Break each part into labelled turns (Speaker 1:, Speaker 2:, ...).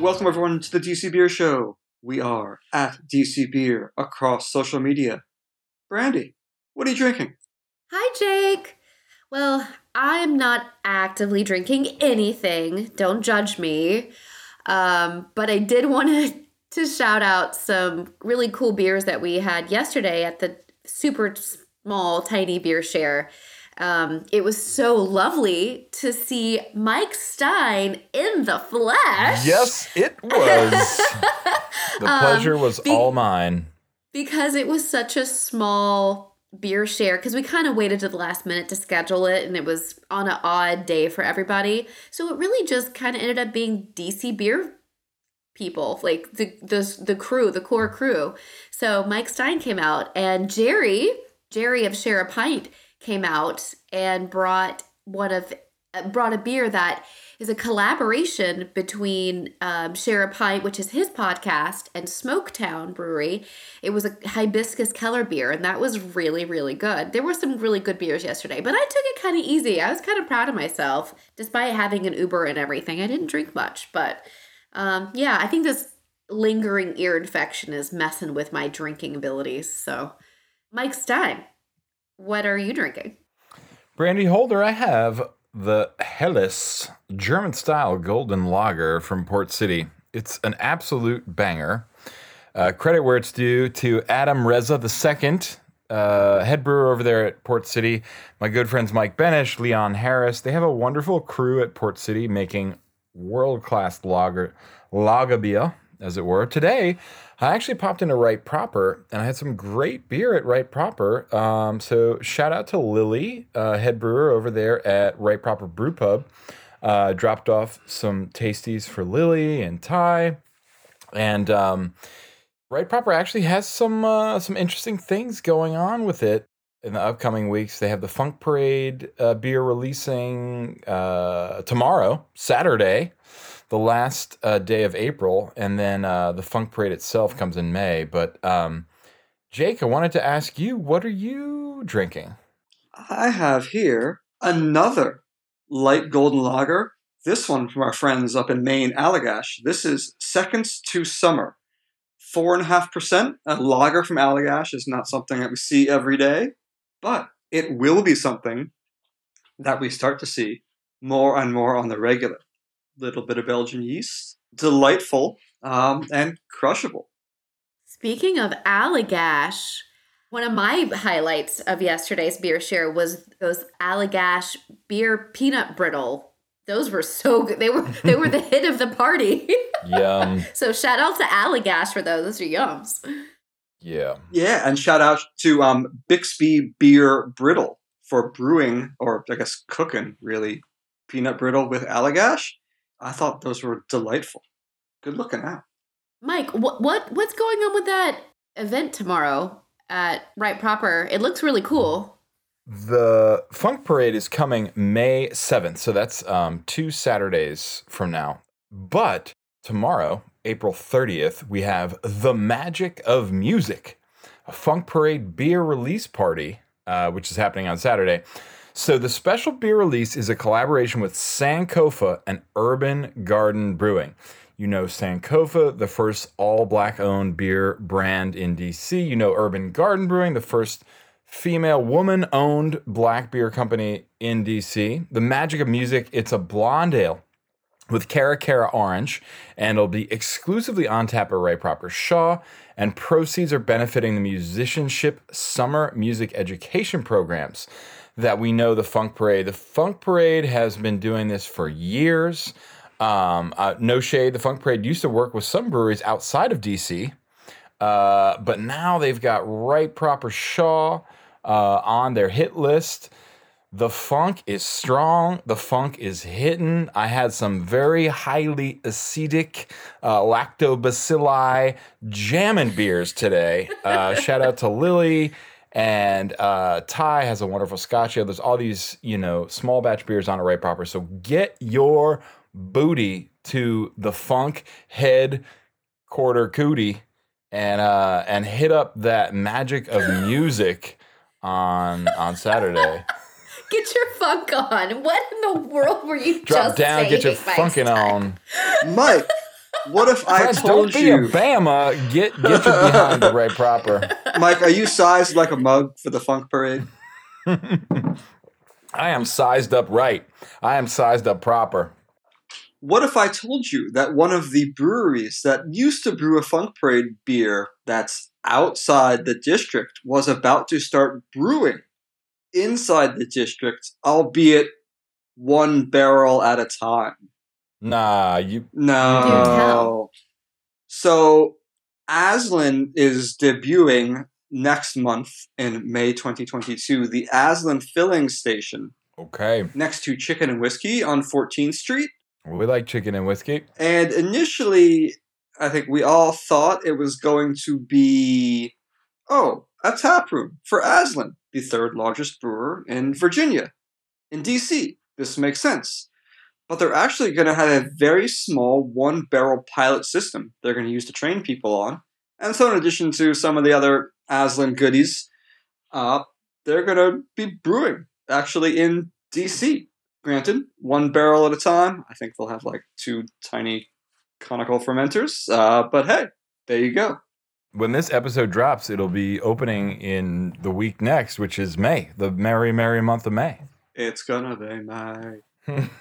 Speaker 1: Welcome everyone to the DC Beer Show. We are at DC Beer across social media. Brandy, what are you drinking?
Speaker 2: Hi, Jake. Well, I'm not actively drinking anything. Don't judge me. Um, but I did want to to shout out some really cool beers that we had yesterday at the super small, tiny beer share. Um, it was so lovely to see Mike Stein in the flesh.
Speaker 3: Yes, it was. the pleasure was
Speaker 2: Um, be-
Speaker 3: all mine.
Speaker 2: because it was such a small beer share because we kind of waited to the last minute to schedule it and it was on an odd day for everybody so it really just kind of ended up being dc beer people like the, the the crew the core crew so mike stein came out and jerry jerry of share a pint came out and brought one of brought a beer that is a collaboration between um, Share a Pint, which is his podcast, and Smoketown Brewery. It was a hibiscus Keller beer, and that was really, really good. There were some really good beers yesterday, but I took it kind of easy. I was kind of proud of myself, despite having an Uber and everything. I didn't drink much, but um, yeah, I think this lingering ear infection is messing with my drinking abilities. So, Mike Stein, what are you drinking?
Speaker 3: Brandy Holder, I have the Helles German style golden lager from Port City. It's an absolute banger. Uh, credit where it's due to Adam Reza II, uh, head brewer over there at Port City. My good friends Mike Benish, Leon Harris. They have a wonderful crew at Port City making world class lager, lager beer, as it were. Today, I actually popped into Right Proper and I had some great beer at Right Proper. Um, so shout out to Lily, uh, head brewer over there at Right Proper Brew Pub. Uh, dropped off some tasties for Lily and Ty, and um, Right Proper actually has some uh, some interesting things going on with it in the upcoming weeks. They have the Funk Parade uh, beer releasing uh, tomorrow, Saturday, the last uh, day of April, and then uh, the Funk Parade itself comes in May. But um, Jake, I wanted to ask you, what are you drinking?
Speaker 1: I have here another light golden lager. This one from our friends up in Maine, Allagash. This is Seconds to Summer. Four and a half percent. A lager from Allagash is not something that we see every day, but it will be something that we start to see more and more on the regular. Little bit of Belgian yeast, delightful um, and crushable.
Speaker 2: Speaking of Allagash, one of my highlights of yesterday's beer share was those Allagash beer peanut brittle. Those were so good. They were they were the hit of the party.
Speaker 3: Yum.
Speaker 2: so shout out to Allagash for those. Those are yums.
Speaker 3: yeah.
Speaker 1: Yeah, and shout out to um, Bixby Beer Brittle for brewing, or I guess cooking, really, peanut brittle with Allagash. I thought those were delightful. Good looking out.
Speaker 2: Mike, what what what's going on with that event tomorrow at Right Proper? It looks really cool.
Speaker 3: The Funk Parade is coming May 7th, so that's um, two Saturdays from now. But tomorrow, April 30th, we have The Magic of Music, a Funk Parade beer release party, uh, which is happening on Saturday. So the special beer release is a collaboration with Sankofa and Urban Garden Brewing. You know Sankofa, the first all black owned beer brand in DC. You know Urban Garden Brewing, the first female woman owned black beer company in DC. The Magic of Music, it's a blonde ale with Cara Cara Orange, and it'll be exclusively on tap at Right Proper Shaw. And proceeds are benefiting the musicianship summer music education programs that we know the Funk Parade. The Funk Parade has been doing this for years. Um, uh, no shade, the Funk Parade used to work with some breweries outside of DC, uh, but now they've got Right Proper Shaw uh, on their hit list. The funk is strong. The funk is hitting. I had some very highly acidic uh, lactobacilli jamming beers today. Uh, shout out to Lily and uh, Ty has a wonderful scotch ale. There's all these, you know, small batch beers on it right proper. So get your booty to the funk head quarter cootie and uh and hit up that magic of music on on Saturday.
Speaker 2: Get your funk on. What in the world were you
Speaker 3: Drop
Speaker 2: just
Speaker 3: down,
Speaker 2: saying?
Speaker 3: get your
Speaker 2: Mike
Speaker 3: funkin' on.
Speaker 1: Mike, What if I
Speaker 3: Friends,
Speaker 1: told
Speaker 3: don't be
Speaker 1: you,
Speaker 3: a Bama. Get get your behind the right proper.
Speaker 1: Mike? Are you sized like a mug for the funk parade?
Speaker 3: I am sized up right. I am sized up proper.
Speaker 1: What if I told you that one of the breweries that used to brew a Funk Parade beer that's outside the district was about to start brewing inside the district, albeit one barrel at a time?
Speaker 3: Nah, you
Speaker 1: No.
Speaker 2: tell.
Speaker 1: So Aslin is debuting next month in May 2022. The Aslin filling station
Speaker 3: okay?
Speaker 1: next to Chicken and Whiskey on 14th Street.
Speaker 3: We like chicken and whiskey.
Speaker 1: And initially, I think we all thought it was going to be, oh, a tap room for Aslin, the third largest brewer in Virginia, in DC. This makes sense. But they're actually going to have a very small one barrel pilot system they're going to use to train people on. And so, in addition to some of the other Aslin goodies, uh, they're going to be brewing actually in DC. Granted, one barrel at a time. I think they'll have like two tiny conical fermenters. Uh, but hey, there you go.
Speaker 3: When this episode drops, it'll be opening in the week next, which is May, the merry, merry month of May.
Speaker 1: It's gonna be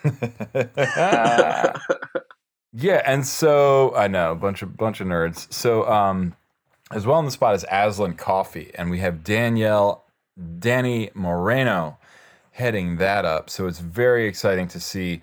Speaker 3: yeah, and so I know a bunch of bunch of nerds. So um, as well on the spot is Aslin Coffee, and we have Danielle Danny Moreno heading that up. So it's very exciting to see.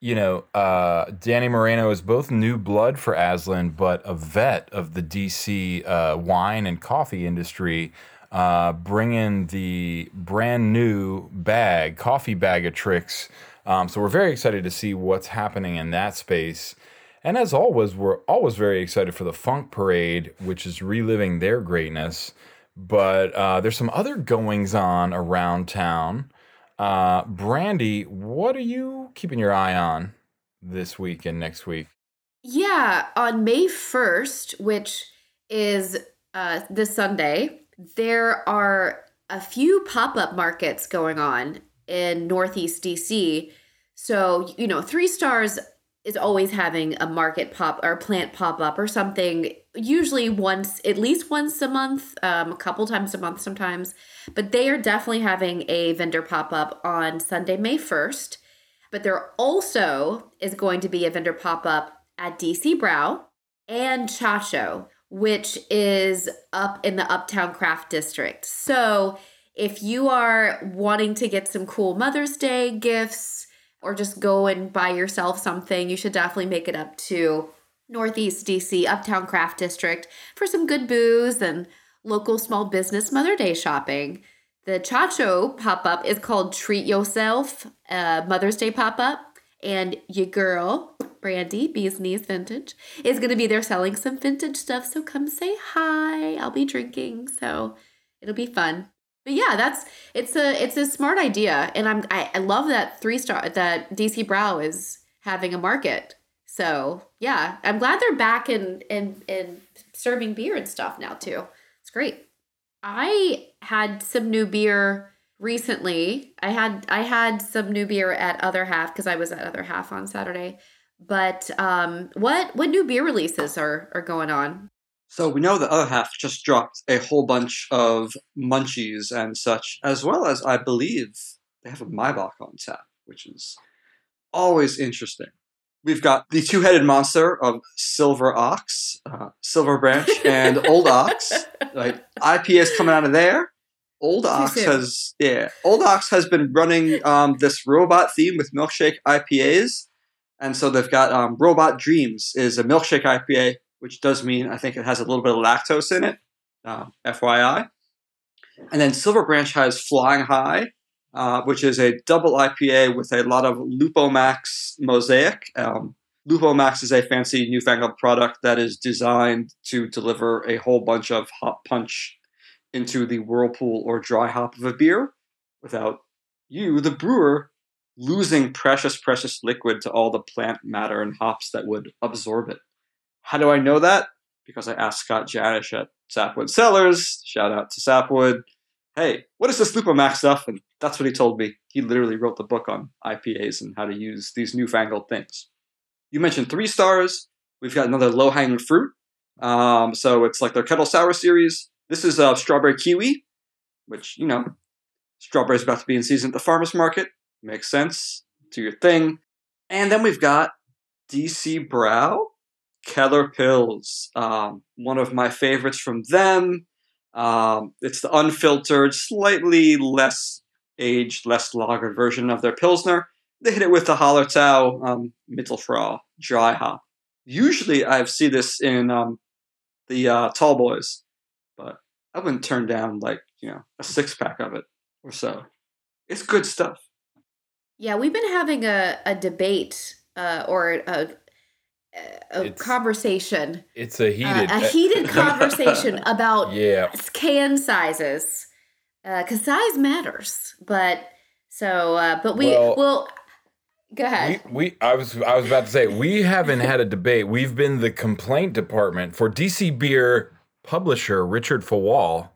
Speaker 3: You know, uh, Danny Moreno is both new blood for Aslin, but a vet of the DC uh, wine and coffee industry, uh, bringing the brand new bag, coffee bag of tricks. Um, so we're very excited to see what's happening in that space. And as always, we're always very excited for the Funk Parade, which is reliving their greatness. But uh, there's some other goings on around town. Uh, Brandy, what are you keeping your eye on this week and next week?
Speaker 2: Yeah, on May 1st, which is uh, this Sunday, there are a few pop up markets going on in Northeast DC. So, you know, Three Stars is always having a market pop or plant pop up or something, usually once, at least once a month, um, a couple times a month sometimes. But they are definitely having a vendor pop up on Sunday, May 1st. But there also is going to be a vendor pop up at DC Brau and Chacho, which is up in the Uptown Craft District. So if you are wanting to get some cool Mother's Day gifts or just go and buy yourself something, you should definitely make it up to Northeast DC, Uptown Craft District for some good booze and local small business Mother Day shopping. The Chacho pop up is called Treat Yourself, uh, Mother's Day pop up. And your girl, Brandy, Bees Knees Vintage, is going to be there selling some vintage stuff. So come say hi. I'll be drinking. So it'll be fun. But yeah, that's it's a it's a smart idea, and I'm I, I love that three star that DC Brau is having a market. So yeah, I'm glad they're back and and and serving beer and stuff now too. It's great. I had some new beer recently. I had I had some new beer at Other Half because I was at Other Half on Saturday. But um, what what new beer releases are are going on?
Speaker 1: So we know the other half just dropped a whole bunch of munchies and such, as well as I believe they have a Maibock on tap, which is always interesting. We've got the two-headed monster of Silver Ox, uh, Silver Branch, and Old Ox. Right, IPAs coming out of there. Old Ox has yeah, Old Ox has been running um, this robot theme with milkshake IPAs, and so they've got um, Robot Dreams is a milkshake IPA, which does mean I think it has a little bit of lactose in it, um, FYI. And then Silver Branch has Flying High, uh, which is a double IPA with a lot of Lupomax mosaic. Um, Lupomax is a fancy newfangled product that is designed to deliver a whole bunch of hop punch into the whirlpool or dry hop of a beer without you, the brewer, losing precious, precious liquid to all the plant matter and hops that would absorb it. How do I know that? Because I asked Scott Janish at Sapwood Cellars, shout out to Sapwood, hey, what is this Lupomax stuff? And that's what he told me. He literally wrote the book on IPAs and how to use these newfangled things. You mentioned three stars. we've got another low hanging fruit. Um, so it's like their kettle sour series. This is uh, strawberry kiwi, which you know, strawberries about to be in season at the farmers market. Makes sense. Do your thing. And then we've got DC Brau Keller Pils, um, one of my favorites from them. Um, it's the unfiltered, slightly less aged, less lagered version of their Pilsner. They hit it with the Hallertau um, Mittelfrüh dry hop. Usually I see this in um, the uh, tall boys, but I wouldn't turn down like, you know, a six pack of it or so. It's good stuff.
Speaker 2: Yeah, we've been having a, a debate uh, or a, a
Speaker 3: It's-
Speaker 2: conversation,
Speaker 3: It's a
Speaker 2: uh,
Speaker 3: heated,
Speaker 2: a heated conversation about
Speaker 3: yeah.
Speaker 2: can sizes because size matters. But so, uh, but we
Speaker 3: Well-
Speaker 2: will go ahead.
Speaker 3: We, we I was I was about to say we haven't had a debate. We've been the complaint department for DC Beer publisher Richard Fawal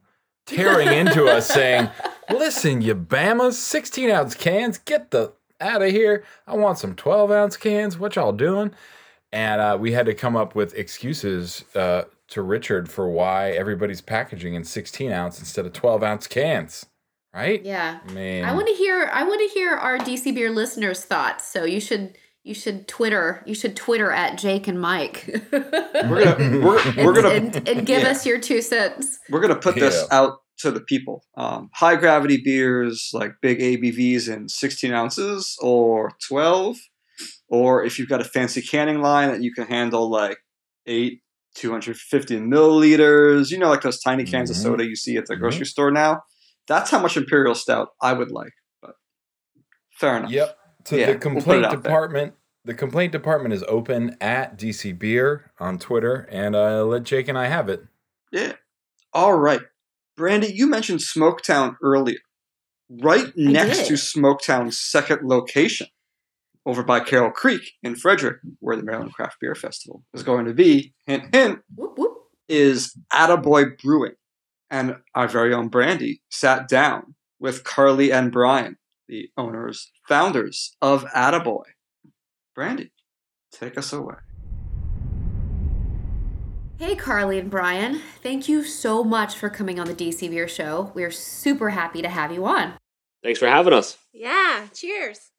Speaker 3: tearing into us saying, "Listen, you Bamas, 16 ounce cans, get the out of here. I want some 12 ounce cans. What y'all doing?" And uh, we had to come up with excuses uh, to Richard for why everybody's packaging in 16 ounce instead of 12 ounce cans. Right?
Speaker 2: yeah,
Speaker 3: I mean,
Speaker 2: I want to hear. I want to hear our DC Beer listeners' thoughts. So you should. You should Twitter. You should Twitter at Jake and Mike.
Speaker 1: We're gonna we're,
Speaker 2: and,
Speaker 1: we're gonna
Speaker 2: and, and give
Speaker 3: Yeah.
Speaker 2: us your two cents.
Speaker 1: we're gonna put this
Speaker 3: Yeah.
Speaker 1: out to the people. Um, high gravity beers like big ABVs in 16 ounces or 12, or if you've got a fancy canning line that you can handle like eight, 250 milliliters. You know, like those tiny cans
Speaker 3: Mhm.
Speaker 1: of soda you see at the
Speaker 3: Mhm.
Speaker 1: grocery store now. That's how much imperial stout I would like. But fair enough.
Speaker 3: Yep. So
Speaker 1: Yeah,
Speaker 3: the
Speaker 1: we'll put it
Speaker 3: complaint
Speaker 1: there.
Speaker 3: department, the complaint department is open at DC Beer on Twitter, and uh, let Jake and I have it.
Speaker 1: Yeah. All right. Brandy, you mentioned Smoketown earlier. Right next
Speaker 2: did.
Speaker 1: to Smoketown's second location, over by Carroll Creek in Frederick, where the Maryland Craft Beer Festival is going to be, hint, hint,
Speaker 2: Whoop, whoop.
Speaker 1: is Attaboy Brewing. And our very own Brandy sat down with Carly and Brian, the owners, founders of Attaboy. Brandy, take us away.
Speaker 2: Hey, Carly and Brian. Thank you so much for coming on the DC Beer Show. We're super happy to have you on.
Speaker 4: Thanks for having us.
Speaker 5: Yeah, cheers.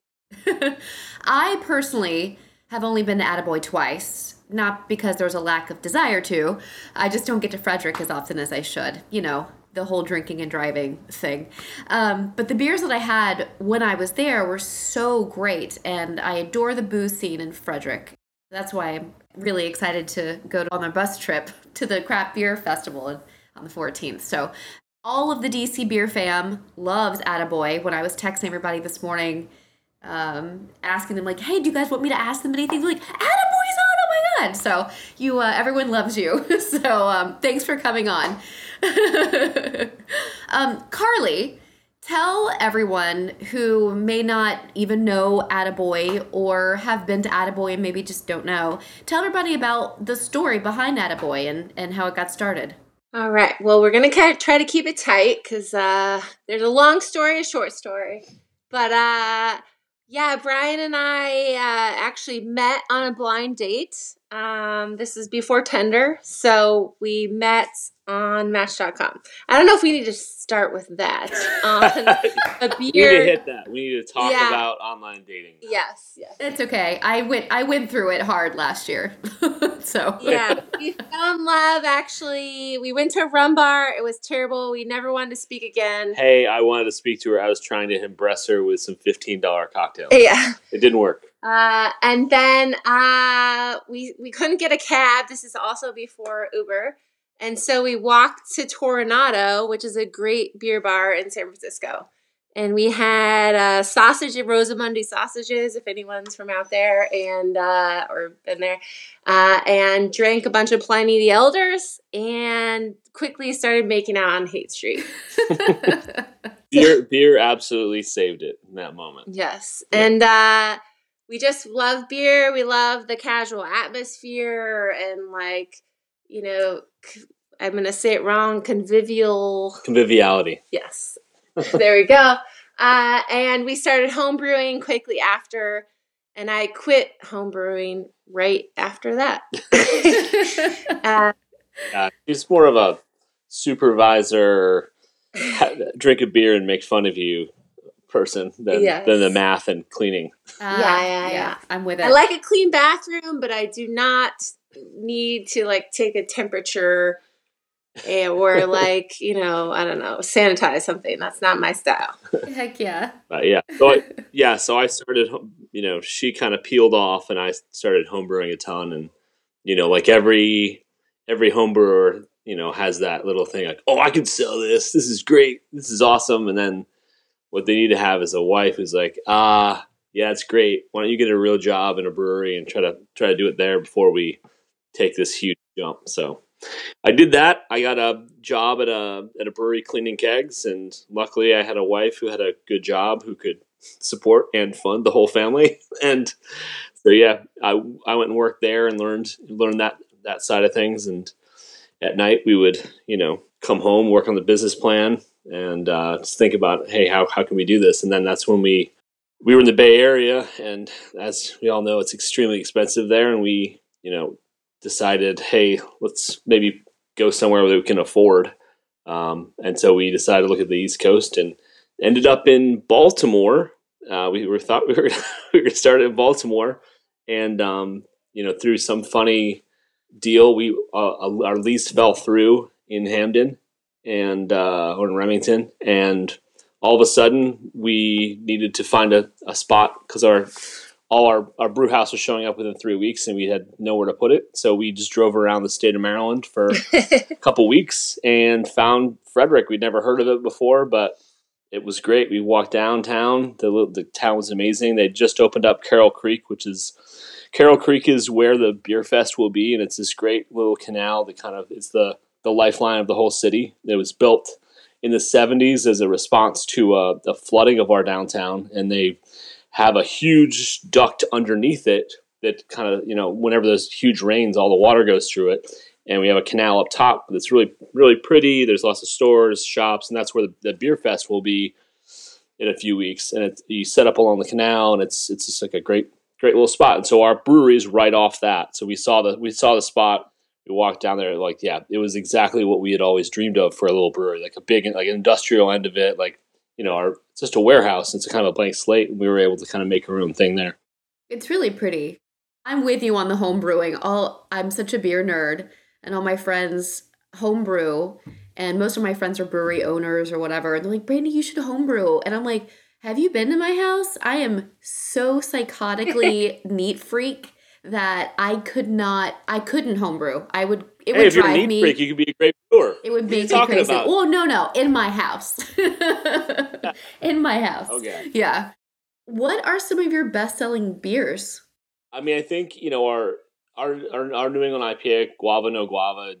Speaker 2: I personally have only been to Attaboy twice, not because there's a lack of desire to. I just don't get to Frederick as often as I should. You know, the whole drinking and driving thing. Um, but the beers that I had when I was there were so great, and I adore the booze scene in Frederick. That's why I'm really excited to go on a bus trip to the craft beer festival on the 14th. So all of the DC beer fam loves Attaboy. When I was texting everybody this morning, um, asking them like, "Hey, do you guys want me to ask them anything?" They're like, "Attaboy's on! Oh my god!" So you, uh, everyone loves you. so um, thanks for coming on. um, Carly, tell everyone who may not even know Attaboy or have been to Attaboy and maybe just don't know. Tell everybody about the story behind Attaboy and and how it got started.
Speaker 5: All right. Well, we're gonna try to keep it tight because uh, there's a long story, a short story. But uh, yeah, Brian and I uh, actually met on a blind date. Um, this is before Tinder, so we met on Match.com. I don't know if we need to start with that. On a
Speaker 4: we need to hit that. We need to talk
Speaker 5: Yeah.
Speaker 4: about online dating.
Speaker 5: Yes. Yes.
Speaker 2: It's okay. I went I went through it hard last year. so
Speaker 5: yeah, we fell in love. Actually, we went to a rum bar. It was terrible. We never wanted to speak again.
Speaker 4: Hey, I wanted to speak to her. I was trying to impress her with some fifteen dollar cocktails.
Speaker 5: Yeah.
Speaker 4: It didn't work.
Speaker 5: Uh, and then uh, we we couldn't get a cab. This is also before Uber, and so we walked to Toronado, which is a great beer bar in San Francisco. And we had uh, sausage and Rosamunde Sausages, if anyone's from out there and uh, or been there, uh, and drank a bunch of Pliny the Elders, and quickly started making out on Haight Street.
Speaker 4: Beer, beer absolutely saved it in that moment.
Speaker 5: Yes. And uh we just love beer. We love the casual atmosphere and like, you know, c- I'm going to say it wrong, convivial.
Speaker 4: Conviviality.
Speaker 5: Yes. there we go. Uh and we started home brewing quickly after and I quit homebrewing right after that. uh,
Speaker 4: yeah, he's more of a supervisor, drink a beer and make fun of you person than,
Speaker 5: Yes.
Speaker 4: than the math and cleaning.
Speaker 2: Uh,
Speaker 5: Yeah, yeah, yeah.
Speaker 2: I'm with it.
Speaker 5: I like a clean bathroom, but I do not need to like take a temperature or like you know I don't know sanitize something. That's not my style.
Speaker 2: Heck yeah.
Speaker 4: But yeah, so I, yeah, so I started. You know, she kind of peeled off, and I started homebrewing a ton. And you know, like every every homebrewer, you know, has that little thing like, oh, I can sell this. This is great. This is awesome. And then what they need to have is a wife who's like, ah, yeah, it's great. Why don't you get a real job in a brewery and try to try to do it there before we take this huge jump? So I did that. I got a job at a at a brewery cleaning kegs, and luckily I had a wife who had a good job who could support and fund the whole family. And so yeah, I I went and worked there and learned learned that that side of things. And at night we would you know come home, work on the business plan, and uh, just think about hey how how can we do this? And then that's when we we were in the Bay Area, and as we all know, it's extremely expensive there, and we you know decided hey let's maybe go somewhere that we can afford. Um, and so we decided to look at the East Coast and ended up in Baltimore. Uh, we were thought we were we were started in Baltimore, and um, you know through some funny deal, we uh, our lease fell through in Hampden and uh, or in Remington, and all of a sudden we needed to find a, a spot because our all our, our brew house was showing up within three weeks and we had nowhere to put it. So we just drove around the state of Maryland for a couple weeks and found Frederick. We'd never heard of it before, but it was great. We walked downtown. The, the town was amazing. They just opened up Carroll Creek, which is Carroll Creek is where the beer fest will be. And it's this great little canal that kind of is the, the lifeline of the whole city. It was built in the 70s as a response to uh, the flooding of our downtown. And they have a huge duct underneath it that kind of, you know, whenever those huge rains, all the water goes through it. And we have a canal up top that's really, really pretty. There's lots of stores, shops, and that's where the, the beer fest will be in a few weeks. And it's, you set up along the canal, and it's it's just like a great, great little spot. And so our brewery is right off that. So we saw the we saw the spot. We walked down there, like yeah, it was exactly what we had always dreamed of for a little brewery, like a big, like an industrial end of it, like you know, our it's just a warehouse. It's a kind of a blank slate, and we were able to kind of make our own thing there.
Speaker 2: It's really pretty. I'm with you on the home brewing. All I'm such a beer nerd, and all my friends homebrew, and most of my friends are brewery owners or whatever. And they're like, Brandy, you should homebrew. And I'm like, Have you been to my house? I am so psychotically neat freak that I could not. I couldn't homebrew. I would. It
Speaker 4: hey,
Speaker 2: would
Speaker 4: if you're a
Speaker 2: drive me.
Speaker 4: freak, you could be a great brewer.
Speaker 2: It would
Speaker 4: What are you
Speaker 2: make me
Speaker 4: talking
Speaker 2: crazy.
Speaker 4: about?
Speaker 2: Oh no, no, in my house. in my house.
Speaker 4: Okay.
Speaker 2: Yeah. What are some of your best-selling beers?
Speaker 4: I mean, I think you know our our our, our New England IPA Guava No Guava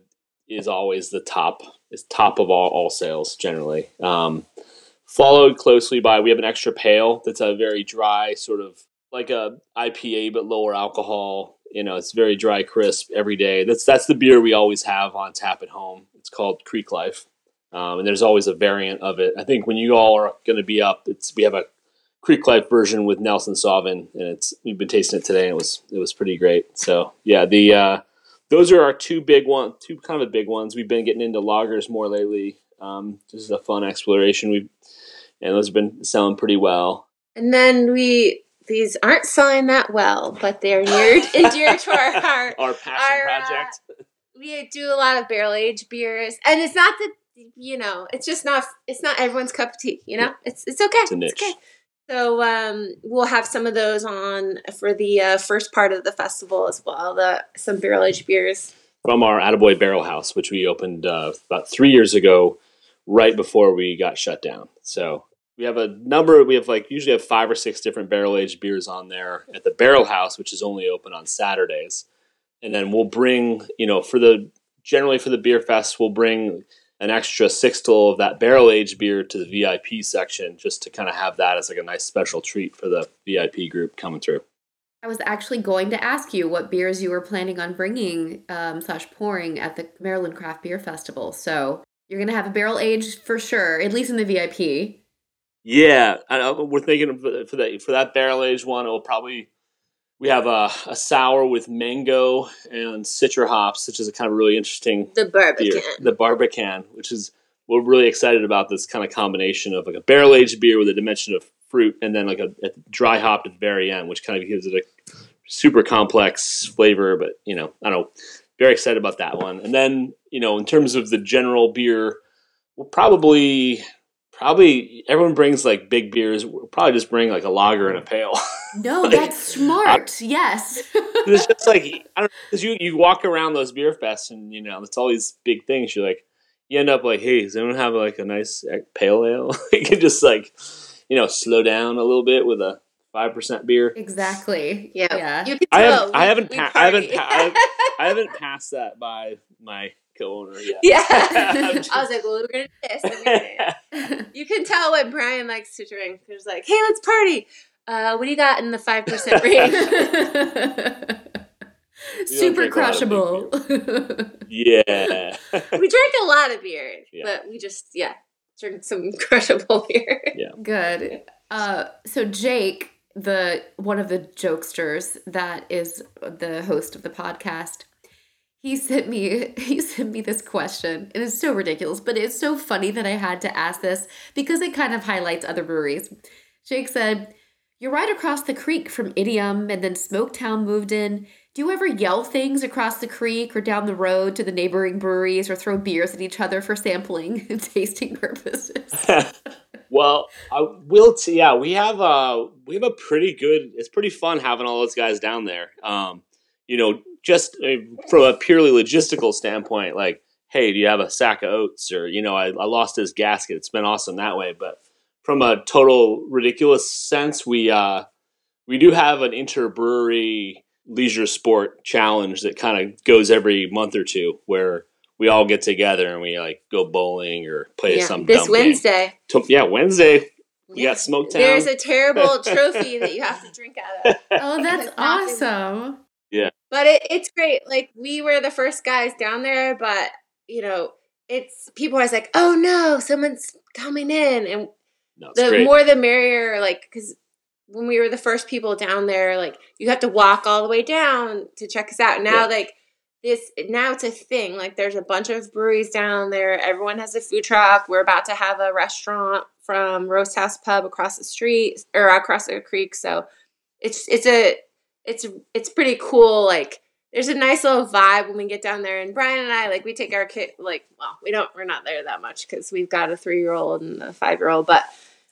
Speaker 4: is always the top is top of all, all sales generally. Um, followed closely by we have an extra pale that's a very dry sort of like a IPA but lower alcohol. You know, it's very dry, crisp every day. That's that's the beer we always have on tap at home. It's called Creek Life, um, and there's always a variant of it. I think when you all are going to be up, it's we have a Creek Life version with Nelson Sauvin, and it's we've been tasting it today, and it was it was pretty great. So yeah, the uh, those are our two big one, two kind of big ones. We've been getting into lagers more lately. Um, this is a fun exploration. We and those have been selling pretty well.
Speaker 5: And then we these aren't selling that well, but they're near and dear to our heart.
Speaker 4: Our passion
Speaker 5: Our, uh,
Speaker 4: project.
Speaker 5: We do a lot of barrel aged beers, and it's not that you know, it's just not it's not everyone's cup of tea. You know, it's it's okay.
Speaker 4: It's a niche.
Speaker 5: okay. So um, we'll have some of those on for the uh, first part of the festival as well. The some barrel aged beers.
Speaker 4: from our Attaboy Barrel House, which we opened uh, about three years ago, right before we got shut down. So we have a number. We have like usually have five or six different barrel aged beers on there at the Barrel House, which is only open on Saturdays. And then we'll bring, you know, for the generally for the beer fest, we'll bring an extra sixtel of that barrel aged beer to the VIP section, just to kind of have that as like a nice special treat for the VIP group coming through.
Speaker 2: I was actually going to ask you what beers you were planning on bringing um, slash pouring at the Maryland Craft Beer Festival. So you're gonna have a barrel aged for sure, at least in the VIP.
Speaker 4: Yeah, I we're thinking of- uh, for that for that barrel aged one. It will probably we have a, a sour with mango and citra hops, which is a kind of really interesting
Speaker 5: The Barbican.
Speaker 4: beer, the Barbican, which is we're really excited about this kind of combination of like a barrel aged beer with a dimension of fruit, and then like a, a dry hop at the very end, which kind of gives it a super complex flavor. But you know, I don't know, very excited about that one. And then you know, in terms of the general beer, we'll probably probably everyone brings like big beers. We'll probably just bring like a lager and a pale.
Speaker 2: No, that's smart. yes.
Speaker 4: it's just like I don't because you you walk around those beer fests and you know it's all these big things. You're like you end up like, hey, does anyone have like a nice like, pale ale? you can just like you know slow down a little bit with a five percent beer.
Speaker 2: Exactly.
Speaker 5: Yeah.
Speaker 2: Yeah.
Speaker 5: You can
Speaker 4: I haven't I haven't pa- I haven't pa- I haven't- I haven't passed that by my co-owner yet.
Speaker 5: yeah.
Speaker 4: I'm
Speaker 5: I was like, well, we're going to do this. and we're gonna do. You can tell what Brian likes to drink. There's like, hey, let's party. Uh, what do you got in the 5% range?
Speaker 2: Super
Speaker 4: drink a lot of big
Speaker 2: crushable.
Speaker 4: yeah.
Speaker 5: we drink a lot of beer,
Speaker 4: Yeah.
Speaker 5: but we just, yeah, drink some crushable beer. Yeah.
Speaker 2: Good. Uh, so Jake, the one of the jokesters that is the host of the podcast, he sent me he sent me this question. and It is so ridiculous, but it's so funny that I had to ask this because it kind of highlights other breweries. Jake said, "You're right across the creek from Idiom, and then Smoketown moved in." Do you ever yell things across the creek or down the road to the neighboring breweries or throw beers at each other for sampling and tasting purposes?
Speaker 4: well, I will. T- yeah, we have uh we have a pretty good. It's pretty fun having all those guys down there. Um, you know, just uh, from a purely logistical standpoint, like, hey, do you have a sack of oats? Or you know, I, I lost this gasket. It's been awesome that way. But from a total ridiculous sense, we uh we do have an interbrewery leisure sport challenge that kind of goes every month or two where we all get together and we like go bowling or play
Speaker 5: Yeah,
Speaker 4: some
Speaker 5: this
Speaker 4: dumb game.
Speaker 5: Wednesday.
Speaker 4: To- yeah, Wednesday. We
Speaker 5: Yeah.
Speaker 4: got Smoketown.
Speaker 5: There's a terrible trophy that you have to drink out of.
Speaker 2: Oh, that's
Speaker 5: It's not
Speaker 2: awesome.
Speaker 5: But it, it's great. Like we were the first guys down there, but you know, it's people are like, "Oh no, someone's coming in," and
Speaker 4: no,
Speaker 5: the
Speaker 4: great.
Speaker 5: more the merrier. Like because when we were the first people down there, like you have to walk all the way down to check us out. Now,
Speaker 4: Yeah.
Speaker 5: like this, now it's a thing. Like there's a bunch of breweries down there. Everyone has a food truck. We're about to have a restaurant from Roast House Pub across the street or across the creek. So it's it's a it's it's pretty cool. Like there's a nice little vibe when we get down there. And Brian and I like we take our kid like well we don't we're not there that much because we've got a three year old and a five year old, but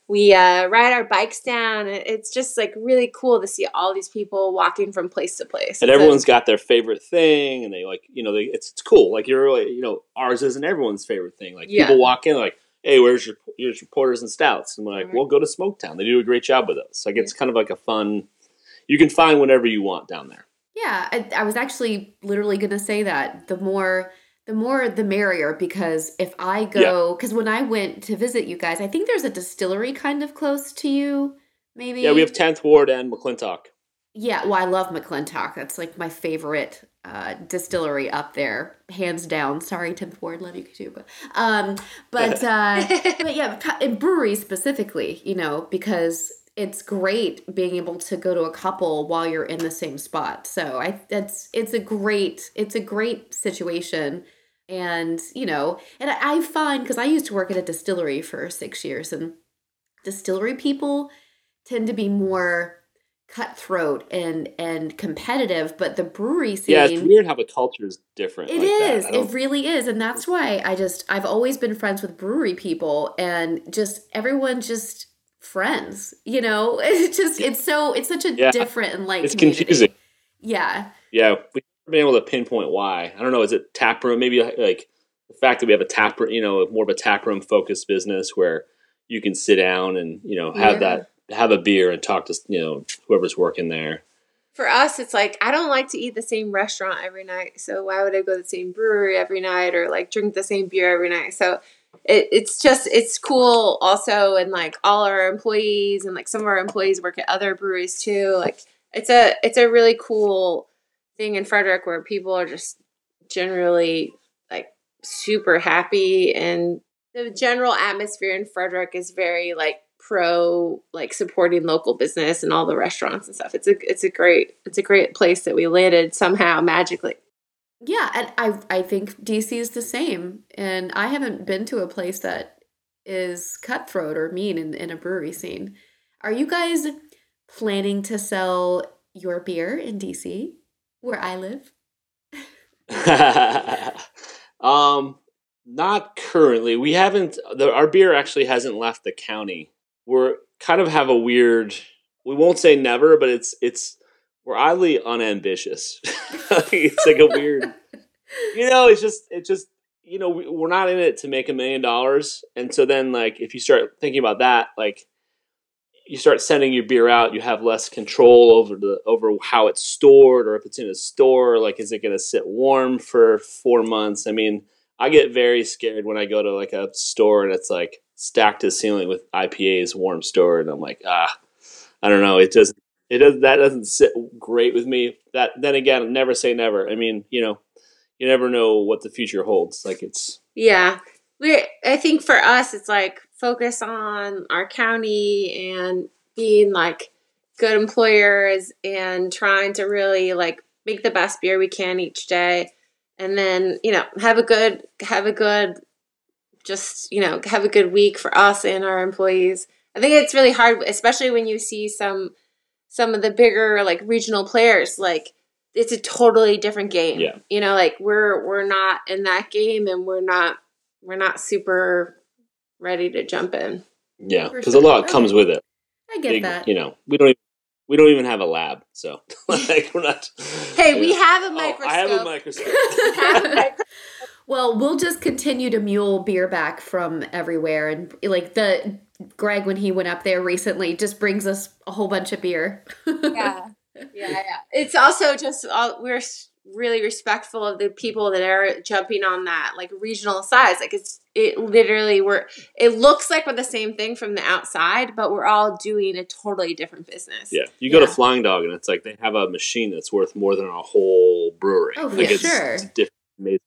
Speaker 5: we uh, ride our bikes down. and It's just like really cool to see all these people walking from place to place.
Speaker 4: and
Speaker 5: a-
Speaker 4: everyone's got their favorite thing, and they like you know they, it's it's cool. Like you're really you know ours isn't everyone's favorite thing. Like
Speaker 5: Yeah.
Speaker 4: people walk in like, hey, where's your your porters and stouts, and we're like,
Speaker 5: Right.
Speaker 4: well, go to Smoketown. They do a great job with us. Like it's kind of like a fun. You can find whatever you want down there.
Speaker 2: Yeah, I, I was actually literally going to say that. The more the more the merrier because if I go cuz when I went to visit you guys, I think there's a distillery kind of close to you, maybe.
Speaker 4: Yeah, we have 10th Ward and McClintock.
Speaker 2: Yeah, well, I love McClintock. That's like my favorite uh, distillery up there, hands down. Sorry, 10th Ward, love you too, but um, but uh, but yeah, in breweries specifically, you know, because it's great being able to go to a couple while you're in the same spot. So I that's it's a great it's a great situation. And you know, and I, I find because I used to work at a distillery for six years, and distillery people tend to be more cutthroat and and competitive, but the brewery scene
Speaker 4: Yeah, it's weird how the culture is different.
Speaker 2: it
Speaker 4: like
Speaker 2: is. It really is. And that's why I just, I've always been friends with brewery people and just everyone just friends, you know? It's just, it's so, it's such a
Speaker 4: Yeah.
Speaker 2: different and like,
Speaker 4: it's
Speaker 2: community.
Speaker 4: confusing.
Speaker 2: Yeah.
Speaker 4: Yeah, we've never been able to pinpoint why. I don't know. Is it tap room? Maybe like the fact that we have a tap room, you know, more of a tap room focused business where you can sit down and you know have
Speaker 5: Yeah.
Speaker 4: that have a beer and talk to you know whoever's working there.
Speaker 5: For us, it's like I don't like to eat the same restaurant every night. So why would I go to the same brewery every night or like drink the same beer every night? So it, it's just it's cool also and like all our employees and like some of our employees work at other breweries too. Like it's a it's a really cool thing in Frederick where people are just generally like super happy and the general atmosphere in Frederick is very like pro like supporting local business and all the restaurants and stuff. It's a it's a great it's a great place that we landed somehow magically.
Speaker 2: Yeah, and I I think DC is the same. And I haven't been to a place that is cutthroat or mean in, in a brewery scene. Are you guys planning to sell your beer in DC, where I live?
Speaker 4: um, not currently. We haven't. The, our beer actually hasn't left the county. We're kind of have a weird. We won't say never, but it's it's we're oddly unambitious. it's like a weird. You know, it's just it's just you know we, we're not in it to make a million dollars, and so then like if you start thinking about that, like you start sending your beer out, you have less control over the over how it's stored or if it's in a store. Like, is it going to sit warm for four months? I mean, I get very scared when I go to like a store and it's like stacked to the ceiling with IPAs, warm stored, and I'm like, ah, I don't know. It doesn't. It does that doesn't sit great with me. That then again, never say never. I mean, you know, you never know what the future holds. Like it's
Speaker 5: yeah. We I think for us, it's like focus on our county and being like good employers and trying to really like make the best beer we can each day and then you know have a good have a good just you know have a good week for us and our employees i think it's really hard especially when you see some some of the bigger like regional players like it's a totally different game
Speaker 4: Yeah.
Speaker 5: you know like we're we're not in that game and we're not we're not super ready to jump in
Speaker 4: yeah, because
Speaker 2: sure.
Speaker 4: a lot comes with it.
Speaker 2: I get
Speaker 4: Big-
Speaker 2: that.
Speaker 4: You know, we don't even, we don't even have a lab, so like we're not.
Speaker 5: hey we
Speaker 4: Yeah.
Speaker 5: have a
Speaker 4: Oh,
Speaker 5: microscope
Speaker 4: I have a microscope.
Speaker 5: We have a microscope.
Speaker 2: well, we'll just continue to mule beer back from everywhere, and like the Greg when he went up there recently, just brings us a whole bunch of beer.
Speaker 5: yeah yeah yeah it's also just all, we're really respectful of the people that are jumping on that like regional size like it's it literally we're it looks like we're the same thing from the outside but we're all doing a totally different business
Speaker 4: Yeah, you go to Flying Dog and it's like they have a machine that's worth more than a whole brewery.
Speaker 2: Oh, for
Speaker 4: like it's,
Speaker 2: sure.
Speaker 4: it's, diff- amazing.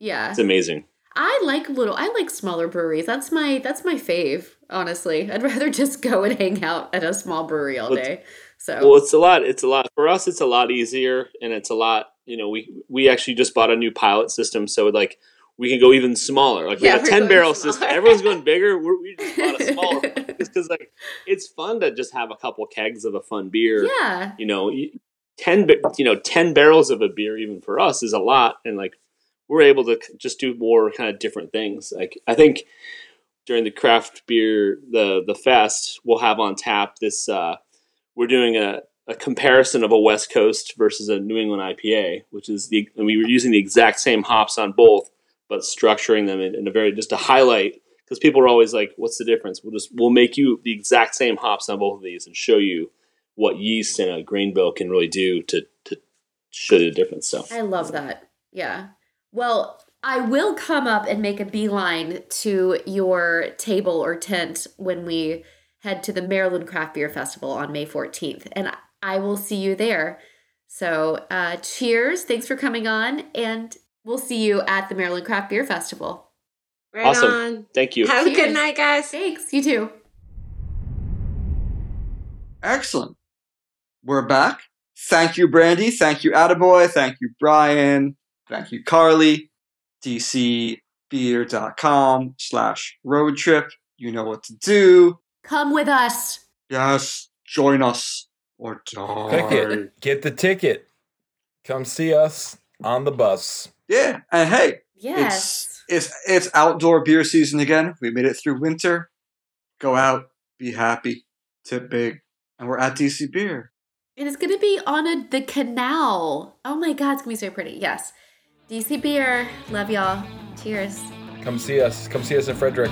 Speaker 2: yeah,
Speaker 4: it's amazing.
Speaker 2: I like little. I like smaller breweries. That's my that's my fave. Honestly, I'd rather just go and hang out at a small brewery all day. So
Speaker 4: Well, it's a lot. It's a lot for us. It's a lot easier, and it's a lot. You know, we we actually just bought a new pilot system, so like we can go even smaller. Like we
Speaker 5: Yeah,
Speaker 4: have a ten barrel
Speaker 5: smaller.
Speaker 4: system. Everyone's going bigger. We're, we just bought a smaller just because like it's fun to just have a couple kegs of a fun beer.
Speaker 2: yeah,
Speaker 4: you know, ten you know ten barrels of a beer even for us is a lot, and like we're able to just do more kind of different things. Like I think during the craft beer the the fest we'll have on tap this uh, we're doing a, a comparison of a West Coast versus a New England IPA, which is the and we were using the exact same hops on both, but structuring them in, in a very just to highlight because people are always like, "What's the difference?" We'll just we'll make you the exact same hops on both of these and show you what yeast and a grain bill can really do to to show you the difference. So
Speaker 2: I love that. Yeah. Well, I will come up and make a beeline to your table or tent when we head to the Maryland Craft Beer Festival on May 14th, and I will see you there. So, uh, cheers. Thanks for coming on, and we'll see you at the Maryland Craft Beer Festival.
Speaker 5: right
Speaker 4: Awesome.
Speaker 5: on
Speaker 4: thank you.
Speaker 5: have a good night guys
Speaker 2: Thanks. You too.
Speaker 1: Excellent. We're back. Thank you, Brandy. Thank you, Attaboy. Thank you, Brian. Thank you, Carly. DCbeer.com slash road trip. You know what to do.
Speaker 2: Come with us.
Speaker 1: Yes, join us or die.
Speaker 3: Ticket. Get the ticket. Come see us on the bus.
Speaker 1: Yeah, and hey,
Speaker 2: Yes.
Speaker 1: it's it's outdoor beer season again. We made it through winter. Go out, be happy, tip big, and we're at DC Beer.
Speaker 2: And it's going to be on a, the canal. Oh my God, it's going to be so pretty. Yes. DC Beer. Love y'all. Cheers.
Speaker 3: Come see us. Come see us in Frederick.